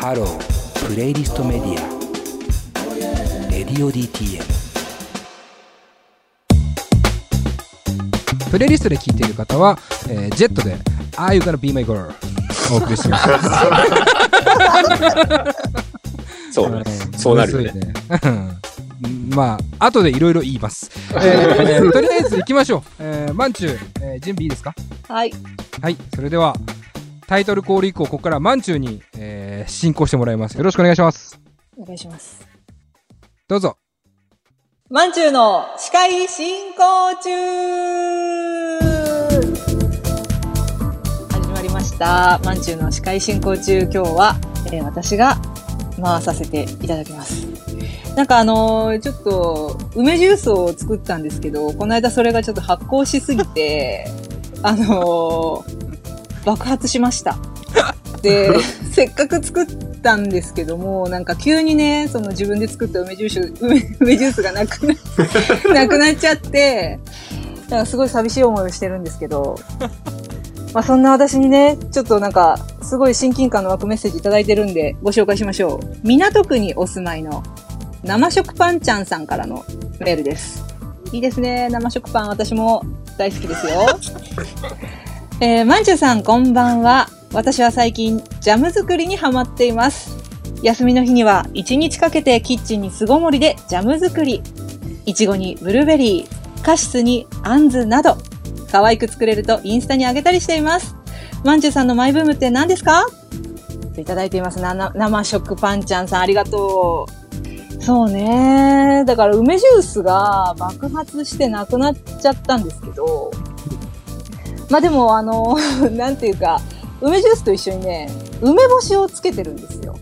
ハロープレイリストメディアレディオ DTM プレイリストで聴いている方は、えージェットで「Are You Gonna Be My Girl」お送りしてます。そうね。そうなるよね。まあ、後でいろいろ言います。えー とりあえず行きましょう。えー、まんちゅう、えー準備いいですか？はい。はい、それでは、タイトルコール以降、ここからまんちゅうに、えー進行してもらいます。よろしくお願いします。お願いします。どうぞ。まんちゅうの司会進行中始まりました。まんちゅうの司会進行中、今日は、えー私が回させていただきます。なんかあのーちょっと、梅ジュースを作ったんですけど、この間それがちょっと発酵しすぎて、あのー爆発しました。で、せっかく作ったんですけども、なんか急にね、その自分で作った梅ジュース、梅梅ジュースがなくな、なくなっちゃって、なんかすごい寂しい思いをしてるんですけど、まあそんな私にね、ちょっとなんか、すごい親近感の湧くメッセージいただいてるんで、ご紹介しましょう。港区にお住まいの、生食パンちゃんさんからのメールです。いいですね、生食パン。私も大好きですよ。えー、まんちゅうさん、こんばんは。私は最近、ジャム作りにハマっています。休みの日には、1日かけてキッチンに巣ごもりでジャム作り。いちごにブルーベリー、カシスにあんずなど、可愛く作れるとインスタにあげたりしています。まんちゅうさんのマイブームって何ですか？いただいています。な生食パンちゃんさん、ありがとう。そうね。だから梅ジュースが爆発してなくなっちゃったんですけど、まあでもあの、なんていうか、梅ジュースと一緒にね、梅干しをつけてるんですよ。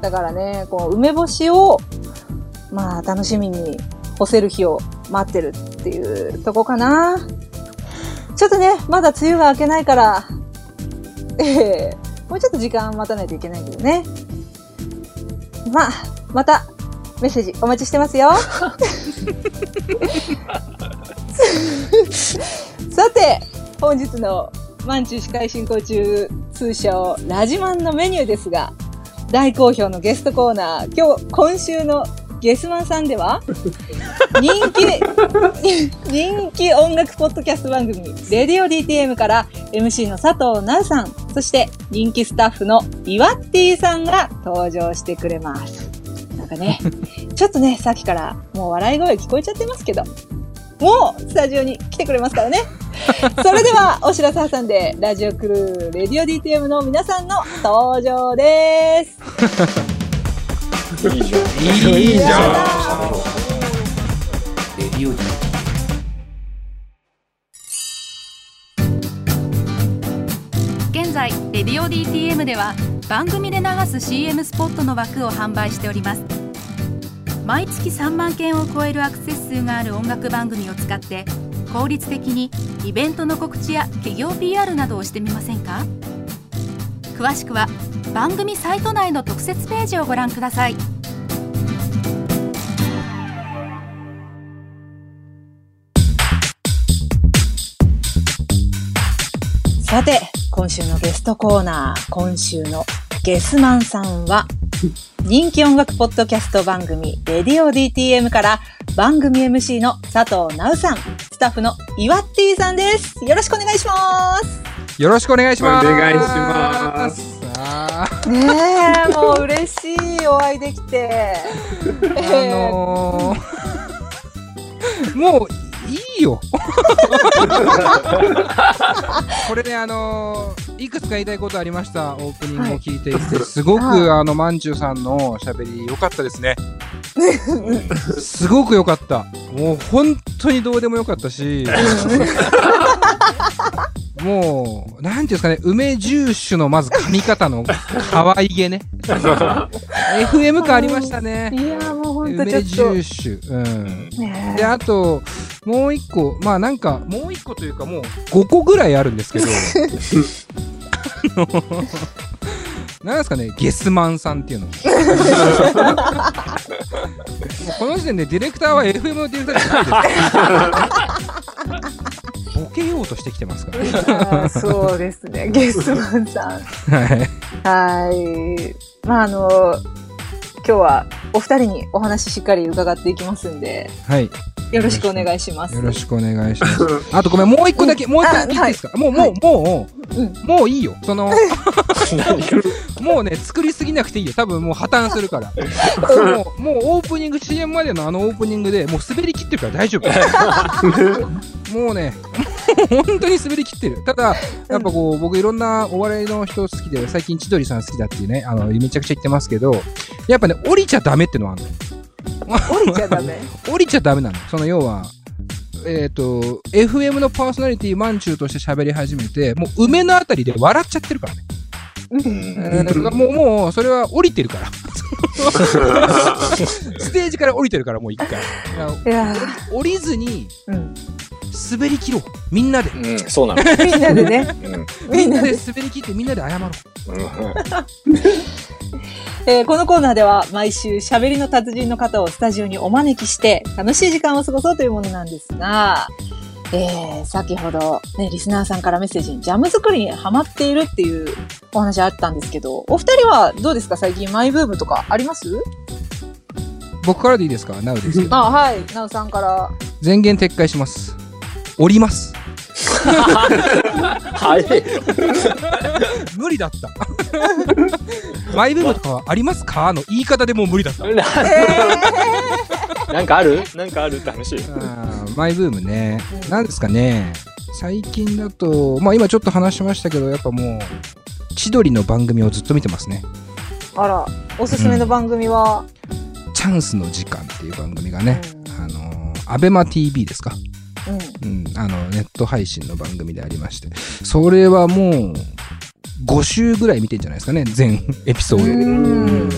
だからね、こう梅干しを、まあ楽しみに干せる日を待ってるっていうとこかな。ちょっとね、まだ梅雨が明けないから、ええもうちょっと時間待たないといけないけどね。まあ、またメッセージお待ちしてますよ。さて、本日のマンチュ司会進行中、通称ラジマンのメニューですが、大好評のゲストコーナー、今日、今週のゲスマンさんでは、人気、人気音楽ポッドキャスト番組、レディオ DTM から MC の佐藤直さん、そして人気スタッフのイワッティさんが登場してくれます。なんかね、ちょっとね、さっきからもう笑い声聞こえちゃってますけど、もうスタジオに来てくれますからね。それでは、お知らせ挟んで、ラジオクルー、レディオ DTM の皆さんの登場です。いいじゃん。いいじゃん。レディオ DTM 現在レディオ DTM では番組で流す CM スポットの枠を販売しております毎月3万件を超えるアクセス数がある音楽番組を使って効率的にイベントの告知や企業 PR などをしてみませんか？詳しくは番組サイト内の特設ページをご覧ください。さて、今週のゲストコーナー、今週のゲスマンさんは、人気音楽ポッドキャスト番組、レディオ DTM から番組 MC の佐藤直さん、スタッフのイワッさんです。よろしくお願いします。よろしくお願いします。お願いします。ねえ、もう嬉しいお会いできて。あのー、もういいよ。これね、あのー、いくつか言いたいことありました。オープニングを聞いていて、すごく、はいあの、まんじゅうさんの喋り良かったですね。すごく良かった。もう本当にどうでもよかったし、もう、なんていうんですかね、梅ジューシュのまず噛み方の 可愛げね。FM 感ありましたね。いやーもうほんと梅。ジューシュ。うん。ねで、あと、もう一個、まあなんか、もう一個というかもう5個ぐらいあるんですけど、あのなんですかね、ゲスマンさんっていうの。も うこの時点でディレクターは FM のディレクターじゃないです。ボけようとしてきてますからそうですね。ゲスマンさん。はい。はい。まあ、あの、今日はお二人にお話しっかり伺っていきますんで、はい。よろしくお願いします。よろしくお願いします。あとごめん、もう一個だけ、もう一個だけいいですか、もう、もう、もう、うん。もういいよ。その、もうね、作りすぎなくていいよ。多分もう破綻するから。もう、もうオープニング、CM までのあのオープニングでもう滑り切ってるから大丈夫。もうね、もう本当に滑り切ってる。ただ、やっぱこう、僕いろんなお笑いの人好きで、最近千鳥さん好きだっていうね、あの、めちゃくちゃ言ってますけど、やっぱね、降りちゃダメってのはあるのよ。降りちゃダメ。降りちゃダメなの。その要は、えっ、と、FM のパーソナリティ、マンチューとして喋り始めて、もう梅のあたりで笑っちゃってるからね。えーもう、もう、それは降りてるから。ステージから降りてるから、もう一回。降りずに、ーうん。滑り切ろう。みんなで。うん、そうなの。みんなでね。うんみんなで滑り切って、みんなで謝ろう。えーこのコーナーでは毎週喋りの達人の方をスタジオにお招きして楽しい時間を過ごそうというものなんですが、えー先ほどね、リスナーさんからメッセージにジャム作りにハマっているっていうお話あったんですけど、お二人はどうですか？最近マイブームとかあります？僕からでいいですか？ナウですけど。あ、はい。なおさんから。全言撤回します。降ります。早いよ。無理だった。マイブームとかはありますか？の言い方でもう無理だった。なんかある？なんかあるって話。マイブームね。なんですかね。最近だと、まあ今ちょっと話しましたけど、やっぱもう、千鳥の番組をずっと見てますね。あら、おすすめの番組は、チャンスの時間っていう番組がね、うあのー、アベマ TV ですか？うん。うん、あの、ネット配信の番組でありまして。それはもう、5週ぐらい見てんじゃないですかね、全エピソードで。うん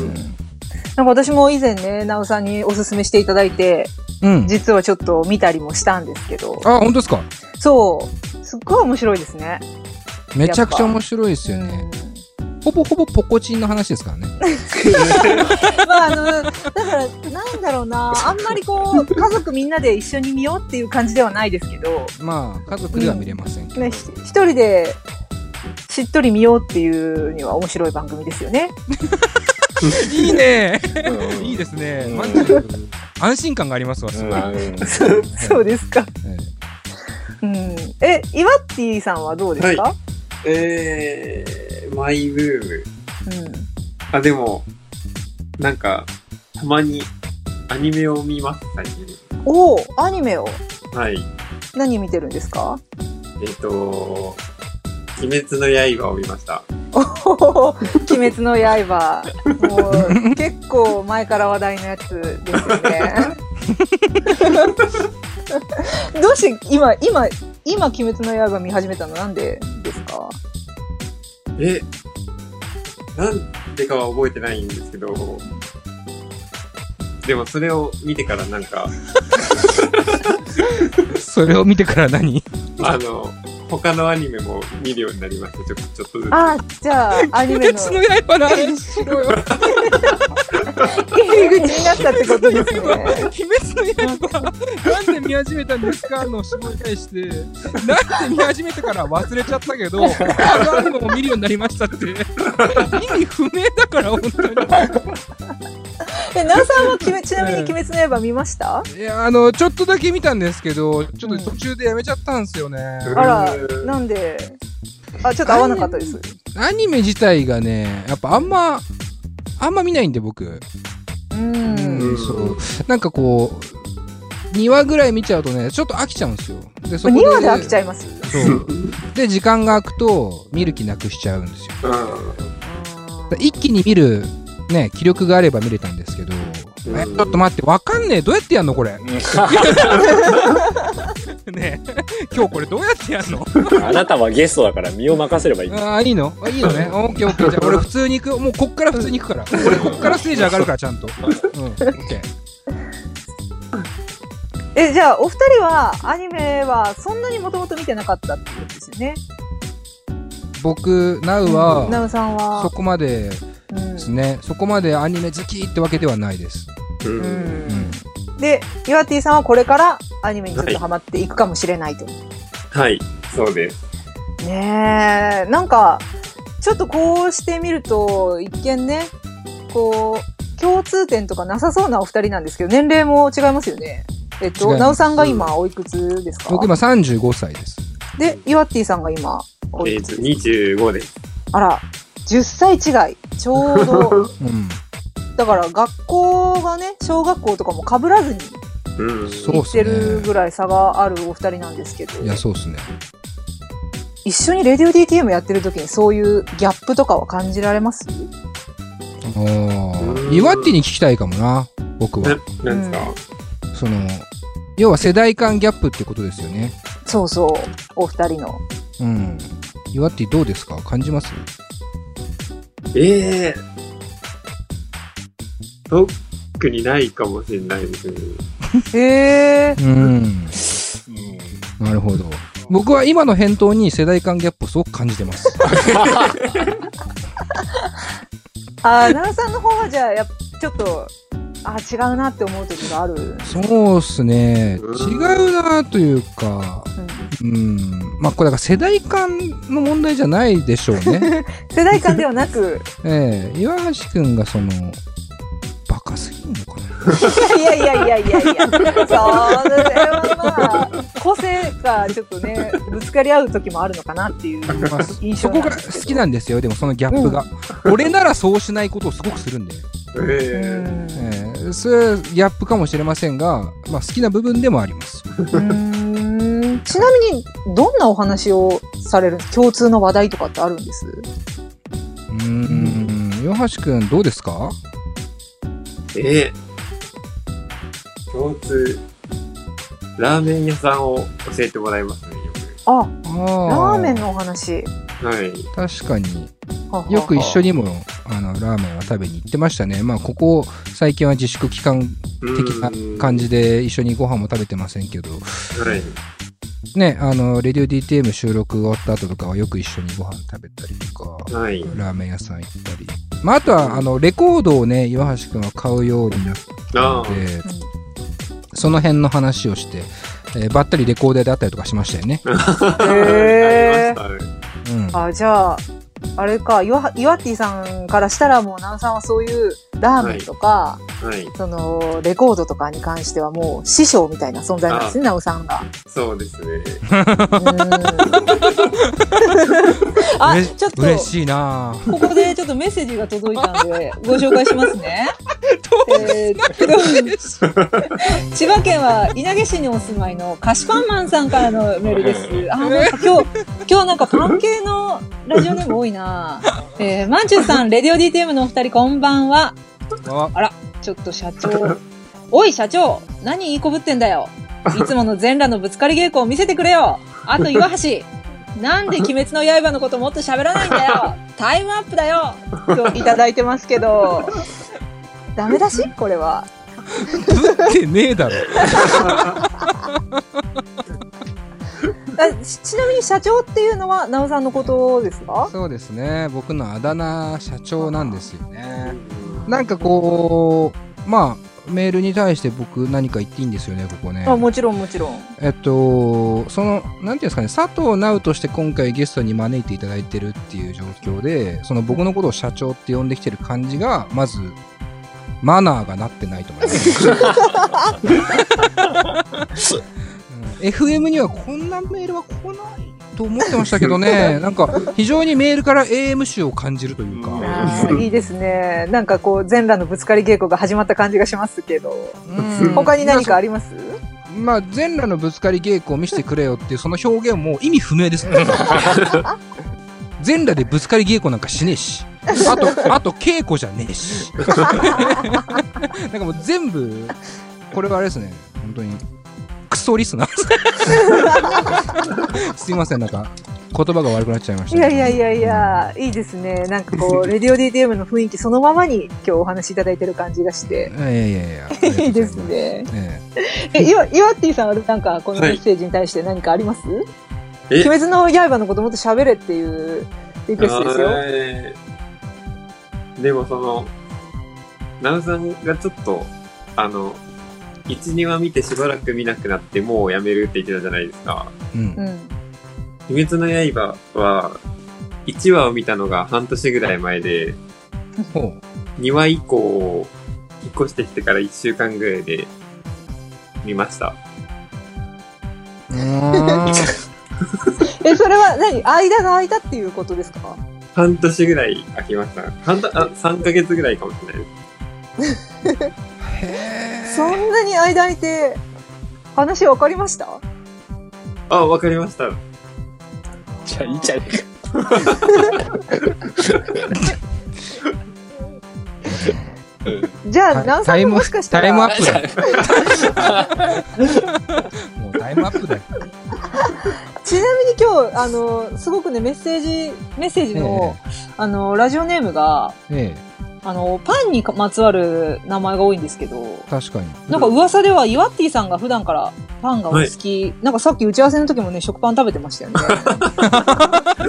なんか私も以前ね、なおさんにおすすめしていただいて、うん。実はちょっと見たりもしたんですけど、あ、本当ですか？そう、すっごい面白いですね。めちゃくちゃ面白いですよね。ほぼほぼポコチンの話ですからね。う んまあ、あの、だから、なんだろうな、あんまりこう、家族みんなで一緒に見ようっていう感じではないですけど、まあ、家族では見れませんけど。ね、ひ一人でしっとり見ようっていうには面白い番組ですよね。いいねうんいいですね。安心感がありますわ、すごい。うんそうですか。えうん。え、イワッティさんはどうですか、えー、マイブーム。うん。あ、でも、なんか、たまにアニメを見ます、最近。おお、アニメを？はい。何見てるんですか？えっ、と、鬼滅の刃を見ました。おお、鬼滅の刃。もう、結構前から話題のやつですよね。どうして今、今、今、鬼滅の刃見始めたのなんでですか？え、なんでかは覚えてないんですけど、でもそれを見てからなんか、それを見てから何？あの、他のアニメも見るようになりました。ちょちょっとずつ。あ、じゃあ、アニメの鬼滅の刃の話しろよ。入り口になったってことですね。鬼滅の刃、なんで見始めたんですかの質問に対して、なんで見始めてから忘れちゃったけど、他のアニメも見るようになりましたって、意味不明だから、本当に。え、なおさんは鬼滅、ちなみに鬼滅の刃見ました？いや、あの、ちょっとだけ見たんですけど、ちょっと途中でやめちゃったんですよね。ああらうん、なんで？あ、ちょっと合わなかったです。アニメ自体がね、やっぱあんま、あんま見ないんで、僕。う。うんん、そう。なんかこう、2話ぐらい見ちゃうとね、ちょっと飽きちゃうんですよ。で、そこで。2話で飽きちゃいます。そう。で、時間が空くと、見る気なくしちゃうんですよ。で一気に見る、ね、気力があれば見れたんですけど、ちょっと待って、わかんねえ。どうやってやんのこれ。ねえ 今日これどうやってやんの？あなたはゲストだから身を任せればいい。ああ、いいの？あいいのね。オッケーオッケー。じゃあ俺普通に行く。もうこっから普通に行くから。俺こっからステージ上がるから、ちゃんと。うん、オッケー。え、じゃあ、お二人は、アニメは、そんなにもともと見てなかったってことですよね？僕、ナウなは、おさんは？そこまでうんですね。そこまでアニメ好きってわけではないです。ううんうん。で、岩ティさんはこれからアニメにずっとハマっていくかもしれないと。はい、そうです。ねえ、なんか、ちょっとこうしてみると、一見ね、こう、共通点とかなさそうなお二人なんですけど、年齢も違いますよね。えっと、なおさんが今おいくつですか？僕今35歳です。で、イワッティさんが今おいくつ？えっと、25です。あら、10歳違い。ちょうど、うん。だから学校がね、小学校とかも被らずに行ってるね。ぐらい差があるお二人なんですけど、いや、そうですね。一緒にレディオ DTM やってる時にそういうギャップとかは感じられます？ああ。イワッティに聞きたいかもな、僕は。な、なんですか、その、要は世代間ギャップってことですよね。そうそう、お二人の。うん。イワッティどうですか？感じます？ええ特にないかもしれないですね。へえ。うん。なるほど。僕は今の返答に世代間ギャップをすごく感じてます。あー、奈良さんの方はじゃあ、やっぱちょっと、あー違うなって思う時がある。そうっすね。うん違うなというか、うんうん。まあ、これだから世代間の問題じゃないでしょうね。世代間ではなく、ええ岩橋くんがその、バカすぎるのかいやいやいやいやいや、それはまあ、個性がちょっとね、ぶつかり合う時もあるのかなっていう印象そこが好きなんですよ。でもそのギャップが。俺ならそうしないことをすごくするんで。えうえんええそれはギャップかもしれませんが、まあ、好きな部分でもあります。うーんちなみに、どんなお話をされる共通の話題とかってあるんです？うーん。岩橋くんどうですか？ええ共通、ラーメン屋さんを教えてもらいますね、よあ、ああ。ラーメンのお話。く。はい。確かに。よく一緒にも、あの、ラーメンは食べに行ってましたね。まあ、ここ、最近は自粛期間的な感じで一緒にご飯も食べてませんけど、はい。ね、あの、レディオ DTM 収録終わった後とかはよく一緒にご飯食べたりとか、はい。ラーメン屋さん行ったり。まあ、あとは、あの、レコードをね、岩橋くんは買うようになったああ。ので、その辺の話をして、えーばったりレコーダーであったりとかしましたよね。へ ありましたね。うん。あ、じゃあ、あれか、岩岩ッティさんからしたらもう、ナンさんはそういうラーメンとか、はい。その、レコードとかに関してはもう師匠みたいな存在なんですね、ナオさんが。そうですね。あ、ちょっと、嬉しいなぁここでちょっとメッセージが届いたんで、ご紹介しますね。えー千葉県は稲毛市にお住まいの菓子パンマンさんからのメールです。あ、なんか今日、今日なんかパン系のラジオネーム多いなえー、まんちゅうさん、レディオ DTM のお二人こんばんは。あちょっと社長。おい社長何いいこぶってんだよ。いつもの全裸のぶつかり稽古を見せてくれよ。あと岩橋なんで鬼滅の刃のこともっと喋らないんだよ。タイムアップだよ。といただいてますけど、ダメだし？これは。ぶってねえだろ。ちなみに社長っていうのは、なおさんのことですか？そうですね。僕のあだ名社長なんですよね。なんかこう、まあ、メールに対して僕何か言っていいんですよね、ここね。あもちろんもちろん。えっと、その、なんていうんですかね、佐藤直として今回ゲストに招いていただいてるっていう状況で、その僕のことを社長って呼んできてる感じが、まず、マナーがなってないと思います。うん FM にはこんなメールは来ないと思ってましたけどね、なんか非常にメールから AM 集を感じるというか、いいですね。なんかこう、全裸のぶつかり稽古が始まった感じがしますけど。うん他に何かあります？まあ、全裸のぶつかり稽古を見せてくれよっていうその表現も意味不明ですね。全裸でぶつかり稽古なんかしねえし。あと、あと稽古じゃねえし。なんかもう全部、これはあれですね、本当に、クソリスナー。すいません、なんか、言葉が悪くなっちゃいました、いやいやいやいや、いいですね。なんかこう、レディオ DTM の雰囲気そのままに今日お話しいただいてる感じがして。いやいやいやいや。いいですね。ええ、いわ、いわってぃさんはなんかこのメッセージに対して何かあります、え？鬼滅の刃のこともっと喋れっていうリクエストですよ。えーでもその、ナウさんがちょっと、あの、1、2話見てしばらく見なくなってもうやめるって言ってたじゃないですか。えうんう。ん。鬼滅の刃は、1話を見たのが半年ぐらい前で、ほ2話以降、引っ越してきてから1週間ぐらいで見ました。う。うーん。え、それは何？間が空いたっていうことですか？半年ぐらい空きました。半年、あ、3ヶ月ぐらいかもしれないです。へそんなに間空いて、話わかりました？あ、わかりました。じゃあいいじゃねえか。じゃあ、タナウさんももしかしたタイムアら、ップだよ。もうタイムアップだよ。ちなみに今日、あの、すごくね、メッセージ、メッセージの、あの、ラジオネームが、えあの、パンにまつわる名前が多いんですけど、え、確かに。なんか噂では、イワッティさんが普段からパンがお好き、なんかさっき打ち合わせの時もね、食パン食べてましたよね。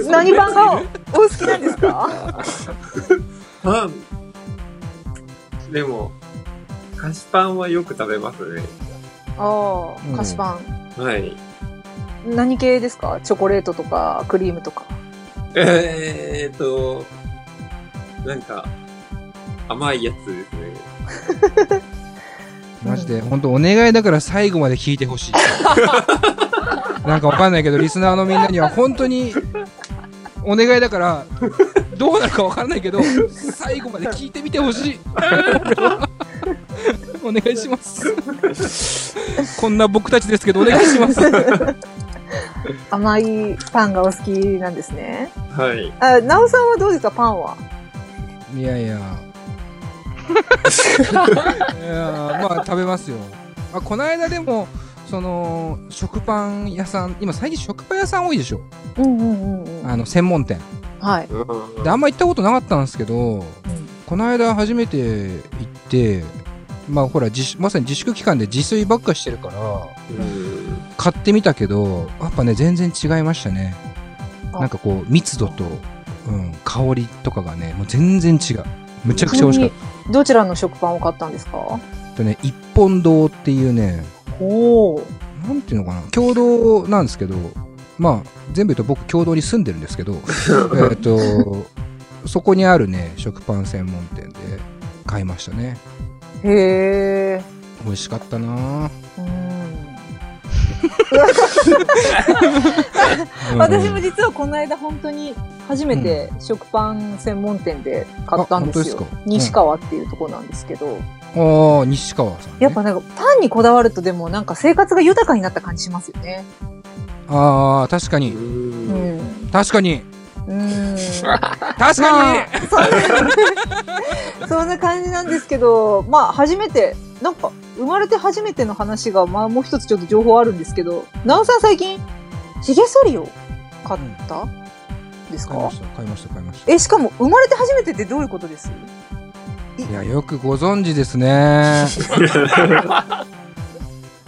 何パンがお好きなんですか？パン、でも、菓子パンはよく食べますね。あうんあ、菓子パン。はい。何系ですか？チョコレートとか、クリームとか。えーっと、なんか、甘いやつですね。マジで、本当お願いだから最後まで聞いてほしい。なんかわかんないけど、リスナーのみんなには本当に、お願いだから、どうなるかわからないけど、最後まで聞いてみてほしい。お願いします。こんな僕たちですけど、お願いします。甘いパンがお好きなんですね。はい。あ、なおさんはどうですかパンは？いやいや。いやまあ食べますよ。あこの間でも、その、食パン屋さん、今最近食パン屋さん多いでしょ。うんうんうんうん。あの、専門店。はい。うんで、あんま行ったことなかったんですけど、この間初めて行って、まあほら、自粛まさに自粛期間で自炊ばっかしてるから、うん買ってみたけど、やっぱね、全然違いましたね。あなんかこう、密度と、うん、香りとかがね、もう全然違う。むちゃくちゃ美味しかっちなみにどちらの食パンを買ったんですか？た。でね、一本堂っていうね、おお。なんていうのかな、共同なんですけど、まあ、全部言うと僕共同に住んでるんですけど、えっと、そこにあるね、食パン専門店で買いましたね。へえ。美味しかったなぁうん。うん私も実はこの間本当に初めて食パン専門店で買ったんですよ。うん西川っていうとこなんですけど、ああ、西川さん、ね。やっぱなんかパンにこだわるとでもなんか生活が豊かになった感じしますよね。ああ、確かう。に。うんん。確かに。うん。確かに、まあそんな そんな感じなんですけど、まあ初めて、なんか生まれて初めての話が、まあもう一つちょっと情報あるんですけど、なおさん最近、ヒゲ剃りを買った、ですか？買いました、買いました、買いました。え、しかも生まれて初めてってどういうことです？いや、よくご存知ですね。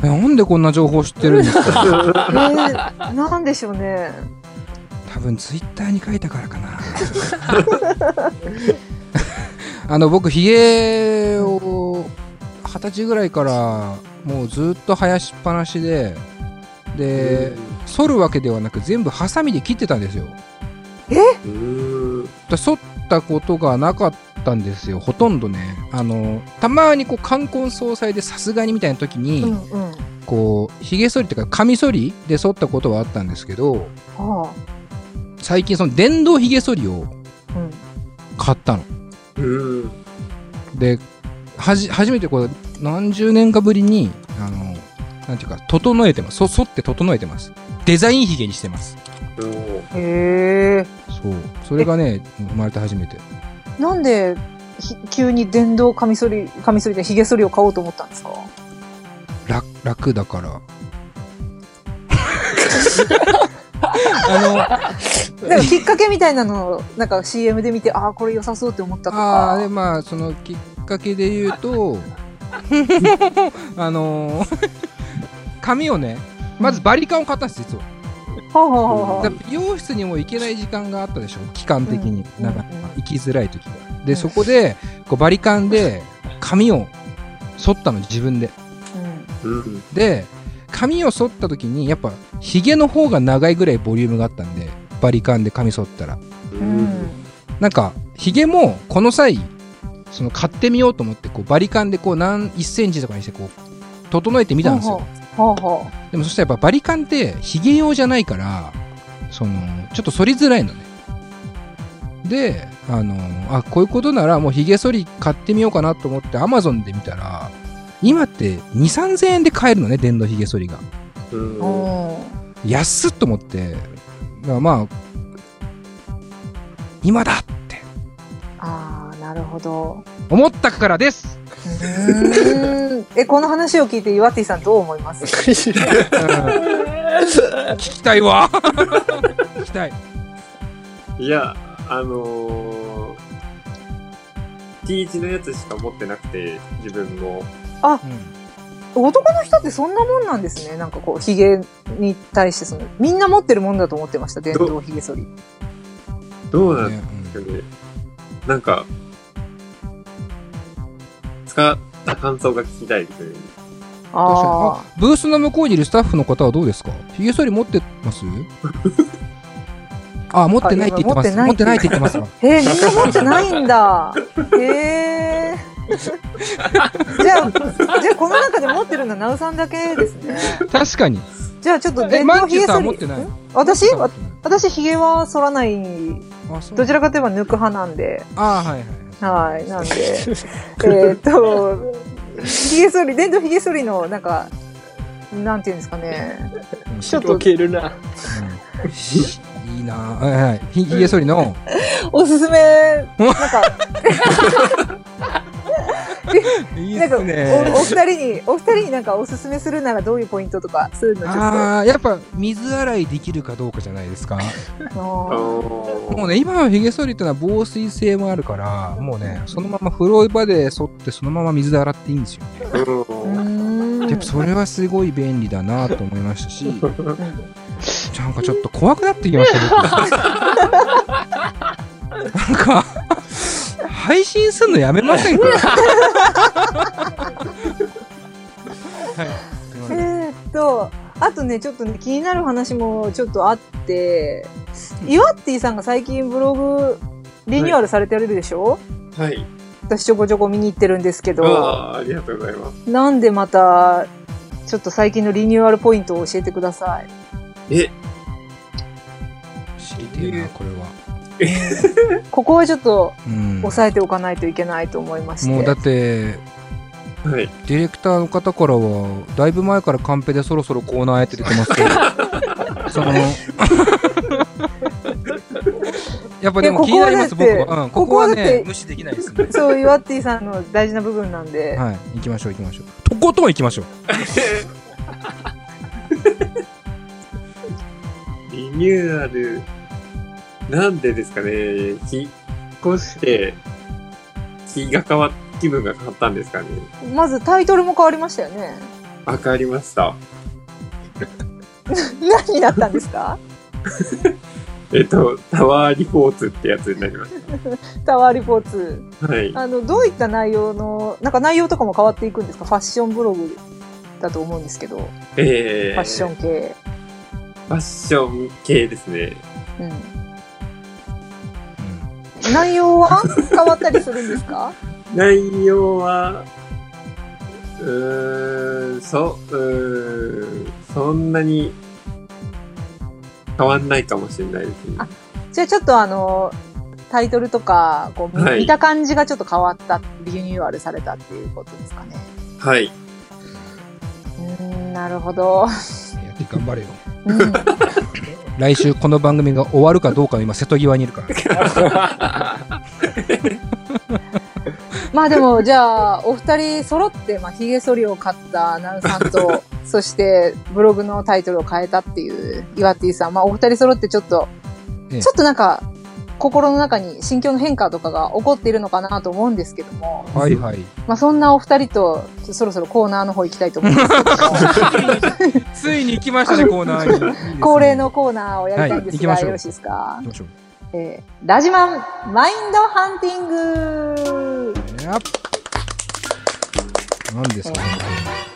えなんでこんな情報知ってるんですか？えー、なんでしょうね。多分ツイッターに書いたからかな。あの、僕、ヒゲを二十歳ぐらいからもうずっと生やしっぱなしで、で、剃るわけではなく全部ハサミで切ってたんですよ。うん。だ剃ったことがなかったんですよ、ほとんどね。あの、たまにこう、冠婚葬祭でさすがにみたいな時に、うんうん。こう、髭剃りっていうか、カミ剃りで剃ったことはあったんですけど、ああ。最近その電動髭剃りをうん。買ったの。うん。で、はじ、初めてこう、何十年かぶりに、あの、なんていうか、整えてます。そ、剃って整えてます。デザイン髭にしてます。へえ。そう。それがね、生まれて初めて。なんで、ひ急に電動カミソリ、カミソリで髭剃りを買おうと思ったんですか？楽、楽だから。あなんかきっかけみたいなのを、なんか CM で見て、ああ、これ良さそうって思ったの、とああ、か。で、まあ、そのきっかけで言うと、あのー髪をね、まずバリカンを買ったんです、実は。ほうほうほうほう。だ美容室にも行けない時間があったでしょ期間的に、うんなんかうん行きづらい時がで、うん。そこでこうバリカンで髪を剃ったの自分で。うん。うん。で髪を剃った時にやっぱヒゲの方が長いぐらいボリュームがあったんでバリカンで髪剃ったら。うん。なんかヒゲもこの際その買ってみようと思ってこうバリカンでこう何1センチとかにしてこう整えてみたんですよ。でもそしたらやっぱバリカンってヒゲ用じゃないからそのちょっと剃りづらいのね。であのあこういうことならもうヒゲ剃り買ってみようかなと思ってアマゾンで見たら今って2 3 0 0 0円で買えるのね電動ヒゲ剃りが。安っと思ってだからまあ今だってああ、なるほど。思ったからです、うーん。え、この話を聞いて、岩手さんどう思います？う ん聞きたいわ聞きたいいや、あのー、T 字のやつしか持ってなくて、自分も。男の人ってそんなもんなんですね。なんかこう、ヒゲに対してその、みんな持ってるもんだと思ってました。電動ヒゲ剃り。どうなんですかね。なんか、使った感想が聞きたいですね。ああブースの向こうにいるスタッフの方はどうですか？ヒゲ剃り持ってます？あ、持ってないって言ってます。持っててないって言ってます。えー、みんな持ってないんだ。へえー。じゃあ、じゃあこの中で持ってるのはナウさんだけですね。確かに。じゃあちょっとえ、電動マンチュさヒゲ剃り。ん持ってないん私私ヒゲは剃らない。どちらかといえば抜く派なんで。あはいはい。はい。なんで、えーっと、ヒゲ剃り、電動ヒゲ剃りの、なんか、なんていうんですかね。うんちょっととけるな。うんいいなはいはい。ひひげ剃りの、おすすめ、なんか、いいなんか、おお。二人に、お二人になんかおすすめするならどういうポイントとか、そういうの？ちょっと。ああ、やっぱ水洗いできるかどうかじゃないですか。もうね、今のヒゲ剃りってのは防水性もあるから、もうね、そのまま風呂場で剃って、そのまま水で洗っていいんですよね。うーんでそれはすごい便利だなと思いましたし、う んなんかちょっと怖くなってきました、僕。なんか、配信するのやめませんか？はい。えーっと、あとね、ちょっとね、気になる話もちょっとあって、イワッティさんが最近ブログリニューアルされてるでしょ、はい。私ちょこちょこ見に行ってるんですけど、ああ、ありがとうございます。なんでまた、ちょっと最近のリニューアルポイントを教えてください。え、知りてえな、これは。ここはちょっとうん。押さえておかないといけないと思いまして。もうだって、はい。ディレクターの方からは、だいぶ前からカンペでそろそろコーナーやって出てますけど、その、やっぱでも気になります、僕は。うん、ここはね、無視できないですね。そう、イワッティさんの大事な部分なんで。はい、行きましょう行きましょう。とことん行きましょう。リニューアル、なんでですかね、引っ越して、気が変わっ、気分が変わったんですかね。まずタイトルも変わりましたよね。わかりました。何になったんですか？えっと、タワーリポーツってやつになりまし タワーリポーツ。た。はい。あの、どういった内容の、なんか内容とかも変わっていくんですか？ファッションブログだと思うんですけど、えー、ファッション系。ファッション系ですね。うん。内容は変わったりするんですか？内容は、うーん、そ、うーん、そんなに変わんないかもしれないですね。あじゃあちょっとあの、タイトルとか、こう、見はい見た感じがちょっと変わった、リニューアルされたっていうことですかね。はい。うーん、なるほど。やって頑張れよ。うん。来週この番組が終わるかどうかの今、瀬戸際にいるから。まあでも、じゃあ、お二人揃って、まあ、髭剃りを買ったナウさんと、そして、ブログのタイトルを変えたっていう、岩ティさん。まあ、お二人揃ってちょっと、ええちょっとなんか、心の中に心境の変化とかが起こっているのかなと思うんですけども、はいはい。まあ、そんなお二人と、そろそろコーナーの方行きたいと思うんですけども、ついに行きましたね、コーナーにいいですね。恒例のコーナーをやりたいんですが、はいよろしいですか？行きましょう。えーラジマン、マインドハンティング何ですか？ね。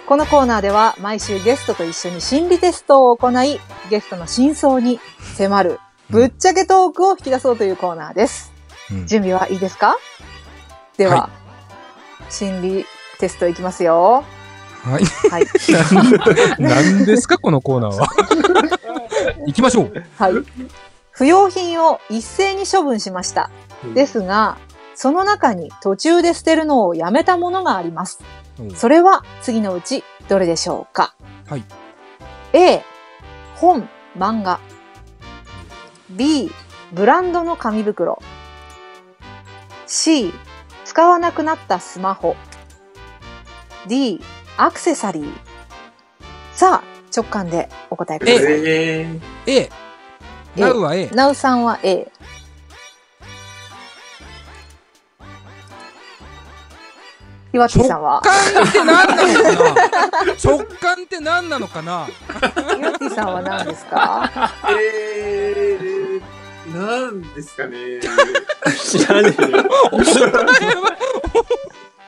このコーナーでは毎週ゲストと一緒に心理テストを行い、ゲストの真相に迫る、ぶっちゃけトークを引き出そうというコーナーです。うん準備はいいですか？では、は心理テストいきますよ。はい。はい。何ですか、このコーナーは？行きましょう。はい。不要品を一斉に処分しました。ですが、その中に途中で捨てるのをやめたものがあります。それは次のうちどれでしょうか？はい。A、本、漫画。B、ブランドの紙袋。C、使わなくなったスマホ。D、アクセサリー。さあ、直感でお答えください。えー、A。ナウは A。なうさんは A。ひわっち直さんは？感って何なのかな？直感って何なのかな？ひわっちさんは何ですか？えー、なんですかね。知らねえよ。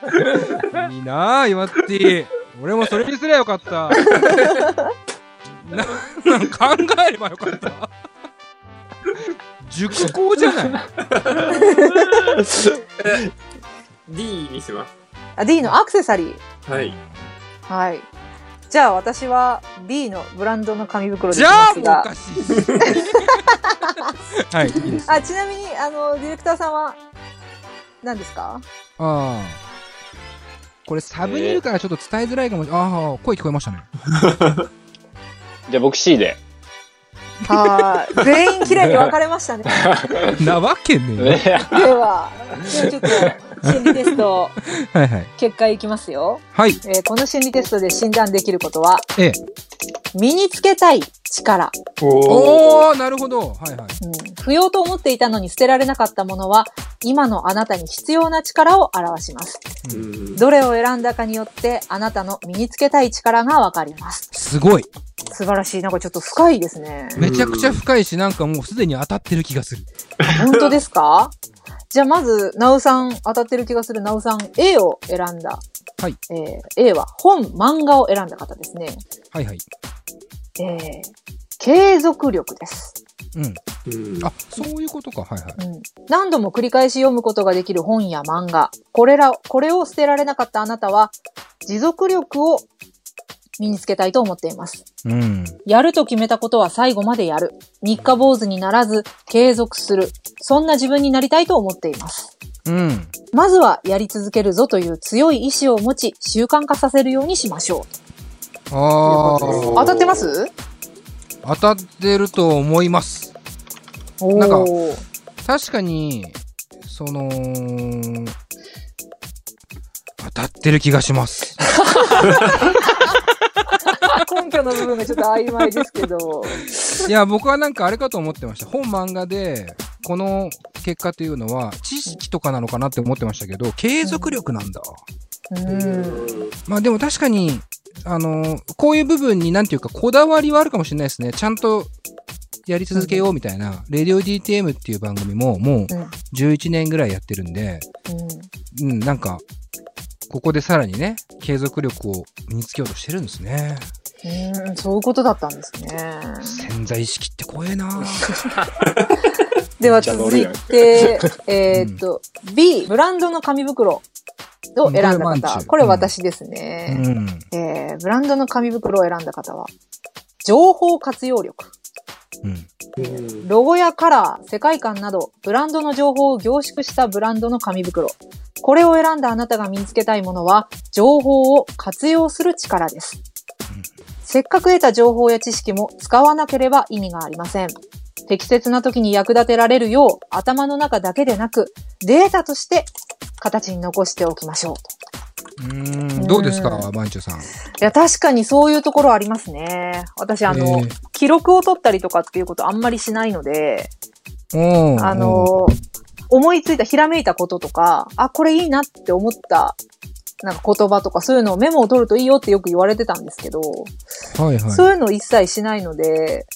いいなあ、岩っち。俺もそれにすりゃよかった。な、なんか考えればよかった。熟考じゃない？D にします。あ D のアクセサリー。はい。はい。じゃあ私は B のブランドの紙袋でいじゃきますが。あもうおかしい。はい、いいです。あ、ちなみに、あの、ディレクターさんは何ですか？ああ。これサブにいるからちょっと伝えづらいかもしれない。ああ、声聞こえましたね。じゃあ僕 C で。はい。全員綺麗に分かれましたね。なわけねえよ。ねでは、ではちょっと心理テスト はいはい。結果いきますよ。はい。えーこの心理テストで診断できることは、ええ。身につけたい力、おー。おー、なるほど。はいはい。うん。不要と思っていたのに捨てられなかったものは、今のあなたに必要な力を表します。うんどれを選んだかによって、あなたの身につけたい力がわかります。すごい。素晴らしい。なんかちょっと深いですね。めちゃくちゃ深いし、なんかもうすでに当たってる気がする。本当ですか？じゃあまず、なうさん、当たってる気がするなうさん、A を選んだ。はい。えー A は本、漫画を選んだ方ですね。はいはい。えー継続力です。うん。うんあ、そういうことか。はいはい。うん。何度も繰り返し読むことができる本や漫画。これら、これを捨てられなかったあなたは、持続力を身につけたいと思っています。うん。やると決めたことは最後までやる。三日坊主にならず、継続する。そんな自分になりたいと思っています。うん。まずはやり続けるぞという強い意志を持ち、習慣化させるようにしましょう。ああ。当たってます？当たってると思います。おなんかー確かに、その、当たってる気がします。根拠の部分がちょっと曖昧ですけど。いや、僕はなんかあれかと思ってました。本漫画で、この結果というのは、知識とかなのかなって思ってましたけど、継続力なんだ。うん。まあでも確かに、あのこういう部分になんていうか、こだわりはあるかもしれないですね。ちゃんとやり続けようみたいな、レディオ DTM っていう番組ももううん11年ぐらいやってるんで、うん、なんか、ここでさらにね、継続力を身につけようとしてるんですね。うん。うん、そういうことだったんですね。潜在意識って怖えな では続いて、えーっと、B、ブランドの紙袋を選んだ方。ュこれ私ですうね。ん。えー、ブランドの紙袋を選んだ方は、情報活用力。うん。うんロゴやカラー、世界観など、ブランドの情報を凝縮したブランドの紙袋。これを選んだあなたが身につけたいものは、情報を活用する力です。せっかく得た情報や知識も使わなければ意味がありません。適切な時に役立てられるよう、頭の中だけでなく、データとして形に残しておきましょう。うーん。どうですか、マンチュさん？いや、確かにそういうところありますね。私、あの、えー記録を取ったりとかっていうことあんまりしないので、あの、思いついた、ひらめいたこととか、あ、これいいなって思った、なんか言葉とかそういうのをメモを取るといいよってよく言われてたんですけど、はいはい。そういうのを一切しないので、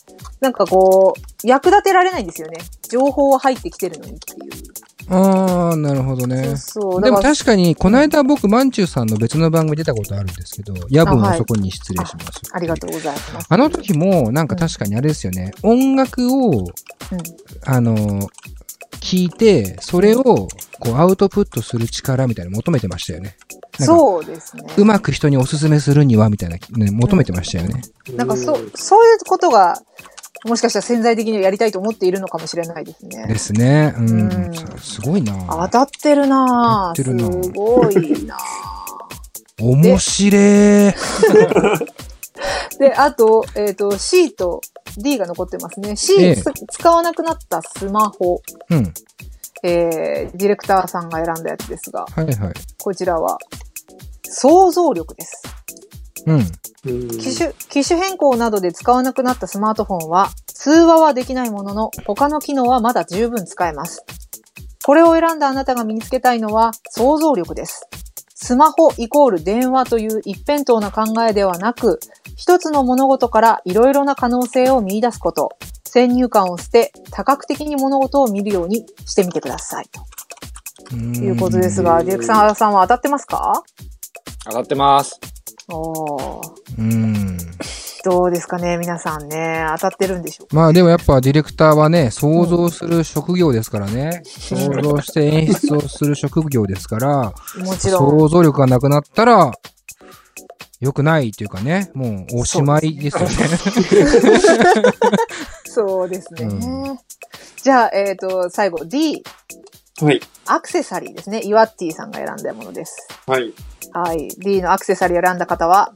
なんかこう、役立てられないんですよね。情報は入ってきてるのにっていう。ああ、なるほどね。そう。でもだから確かに、この間僕、まんちゅうさんの別の番組出たことあるんですけど、夜分はい遅くに失礼します。ありがとうございます。あの時も、なんか確かにあれですよね、音楽を、うん。あの、聞いて、それを、こう、アウトプットする力みたいなの求めてましたよね。そうですね。うまく人におすすめするには、みたいな、ね、求めてましたよね。なんかそ、そういうことが、もしかしたら潜在的にやりたいと思っているのかもしれないですね。ですね。うん。うんすすごいな当たってるなぁ。当たってるなぁすごいな面白い。ぁ で、あと、えっ、と、C と D が残ってますね。C、え使わなくなったスマホ。うん。えー、ディレクターさんが選んだやつですが、はいはい。こちらは、想像力です。うん。うん機種、機種変更などで使わなくなったスマートフォンは、通話はできないものの、他の機能はまだ十分使えます。これを選んだあなたが身につけたいのは、想像力です。スマホイコール電話という一辺倒な考えではなく、一つの物事からいろいろな可能性を見出すこと、先入観を捨て、多角的に物事を見るようにしてみてください。ということですが、ディレクターさんは当たってますか？当たってます。おーうん。どうですかね皆さんね、当たってるんでしょうか？まあでもやっぱディレクターはね、想像する職業ですからね。想像して演出をする職業ですから、もちろん。想像力がなくなったら、良くないというかね、もうおしまいですよね。そうですね。うじゃあ、えっ、と、最後 D、はい。アクセサリーですね。イワッティさんが選んだものです。はい。はい。D のアクセサリーを選んだ方は、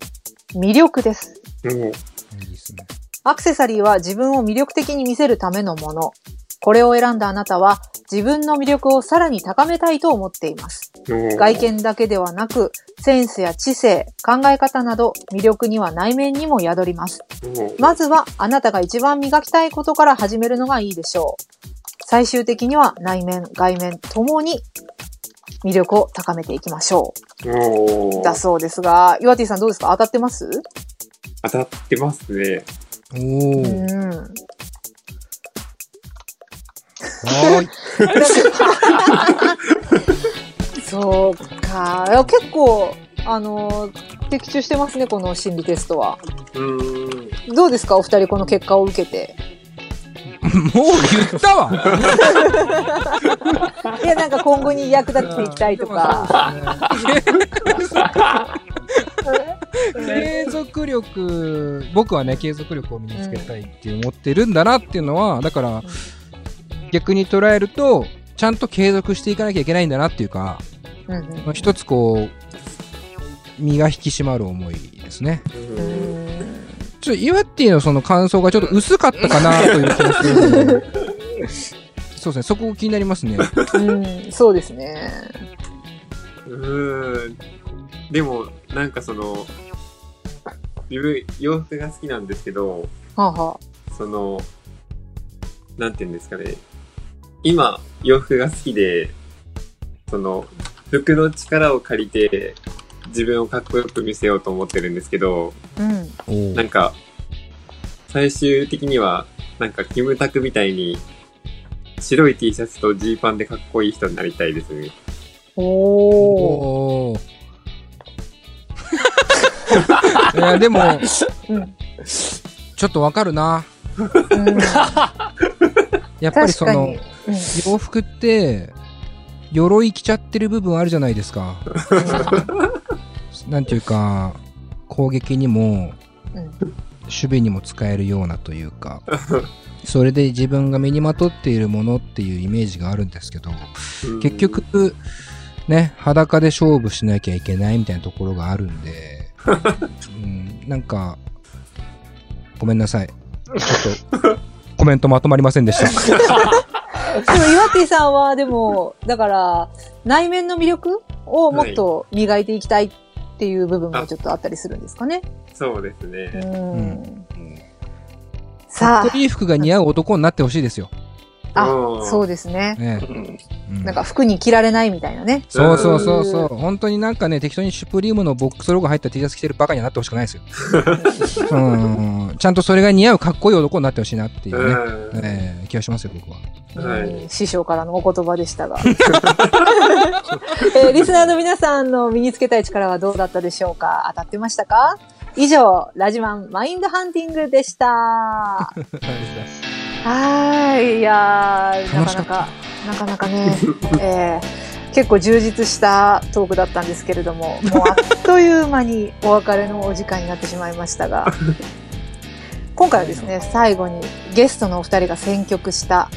魅力です。いいですね。アクセサリーは自分を魅力的に見せるためのもの。これを選んだあなたは、自分の魅力をさらに高めたいと思っています。外見だけではなく、センスや知性、考え方など、魅力には内面にも宿ります。まずはあなたが一番磨きたいことから始めるのがいいでしょう。最終的には内面、外面ともに魅力を高めていきましょうだそうですが、岩手さんどうですか？当たってます？当たってますね。おうー。ん。はーい。そうか。結構、あの、的中してますね、この心理テストは。う。どうですかお二人この結果を受けて？もう言ったわ いや、なんか今後に役立っていきたいとか。継続力、僕はね、継続力を身につけたいって思ってるんだなっていうのは、だから、逆に捉えると、ちゃんと継続していかなきゃいけないんだなっていうか、うんうんまあ一つこう、身が引き締まる思いですね。ちょっと、イワッティのその感想がちょっと薄かったかなという気がするので、そうですね、そこ気になりますね。うん、そうですね。うーん。でも、なんかその、自分、洋服が好きなんですけど、はあ、はその、なんて言うんですかね。今、洋服が好きで、その、服の力を借りて、自分をかっこよく見せようと思ってるんですけど、あ、うん。なんか、最終的には、なんか、キムタクみたいに、白い T シャツとジーパンでかっこいい人になりたいですね。おー。おーい や、でも、うん。ちょっとわかるな。うん、やっぱりその。うん洋服って、鎧着ちゃってる部分あるじゃないですか。なんていうか、攻撃にも、うん守備にも使えるようなというか、それで自分が身にまとっているものっていうイメージがあるんですけど、結局、ね、裸で勝負しなきゃいけないみたいなところがあるんで、うん、なんか、ごめんなさい。ちょっと、コメントまとまりませんでした。でも、岩手さんは、でも、だから、内面の魅力をもっと磨いていきたいっていう部分もちょっとあったりするんですかね。そうですうね。ん。かさあっこ、いい服が似合う男になってほしいですよ。あ、うんそうですね。ねうんうんなんか服に着られないみたいなね。そうそうそうそう。本当になんかね、適当にシュプリームのボックスロゴ入った T シャツ着てるバカにはなってほしくないですよ。うん。ちゃんとそれが似合うかっこいい男になってほしいなっていうね、うんえー気がしますよ、僕は。はいうん師匠からのお言葉でしたが。えーリスナーの皆さんの身につけたい力はどうだったでしょうか？当たってましたか？以上、ラジマンマインドハンティングでした。はーい。いやー、なかなか、なかなかね、えー結構充実したトークだったんですけれども、もうあっという間にお別れのお時間になってしまいましたが、今回はですね、最後にゲストのお二人が選曲した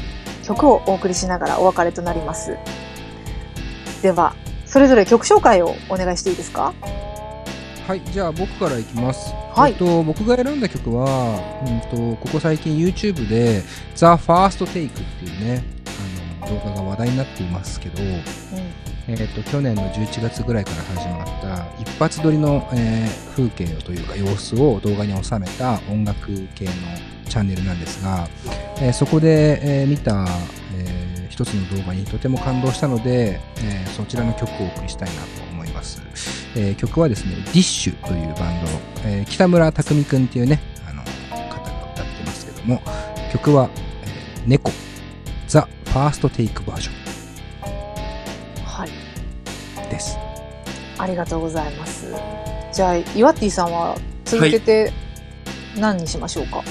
曲をお送りしながらお別れとなります。では、それぞれ曲紹介をお願いしていいですか？はい、じゃあ僕からいきます。はいえっと、僕が選んだ曲は、うんと、ここ最近 YouTube で The First Take っていうね、あの動画が話題になっていますけど、えっと、去年の11月ぐらいから始まった一発撮りの、えー風景というか様子を動画に収めた音楽系のチャンネルなんですが、えーそこで、えー見た、えー一つの動画にとても感動したので、えーそちらの曲をお送りしたいなと。えー曲はですね、ディッシュというバンド、えー北村匠海くんっていうね、あの方が歌ってますけども、曲は、えー猫、 THE FIRST TAKE バージョはい。ンです。ありがとうございます。じゃあ、イワッティさんは続けて何にしましょうか、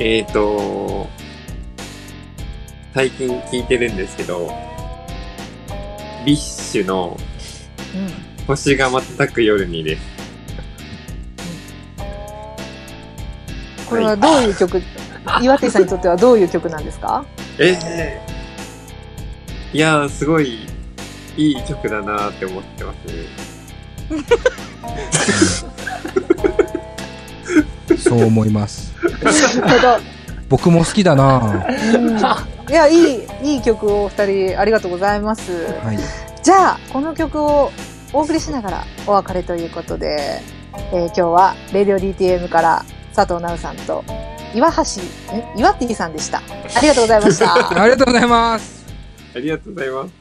えーと、最近聞いてるんですけど、 BiSH のうん。星が瞬く夜にです。これはどういう曲、イワッティさんにとってはどういう曲なんですか？ええいやー、すごいいい曲だなーって思ってますね。そう思います。なるほど。僕も好きだなうんいや、いい、いい曲をお二人ありがとうございます。はい。じゃあ、この曲をお送りしながらお別れということで、えー今日は、レディオ DTM から佐藤直さんと、岩橋、え、岩 T さんでした。ありがとうございました。ありがとうございます。ありがとうございます。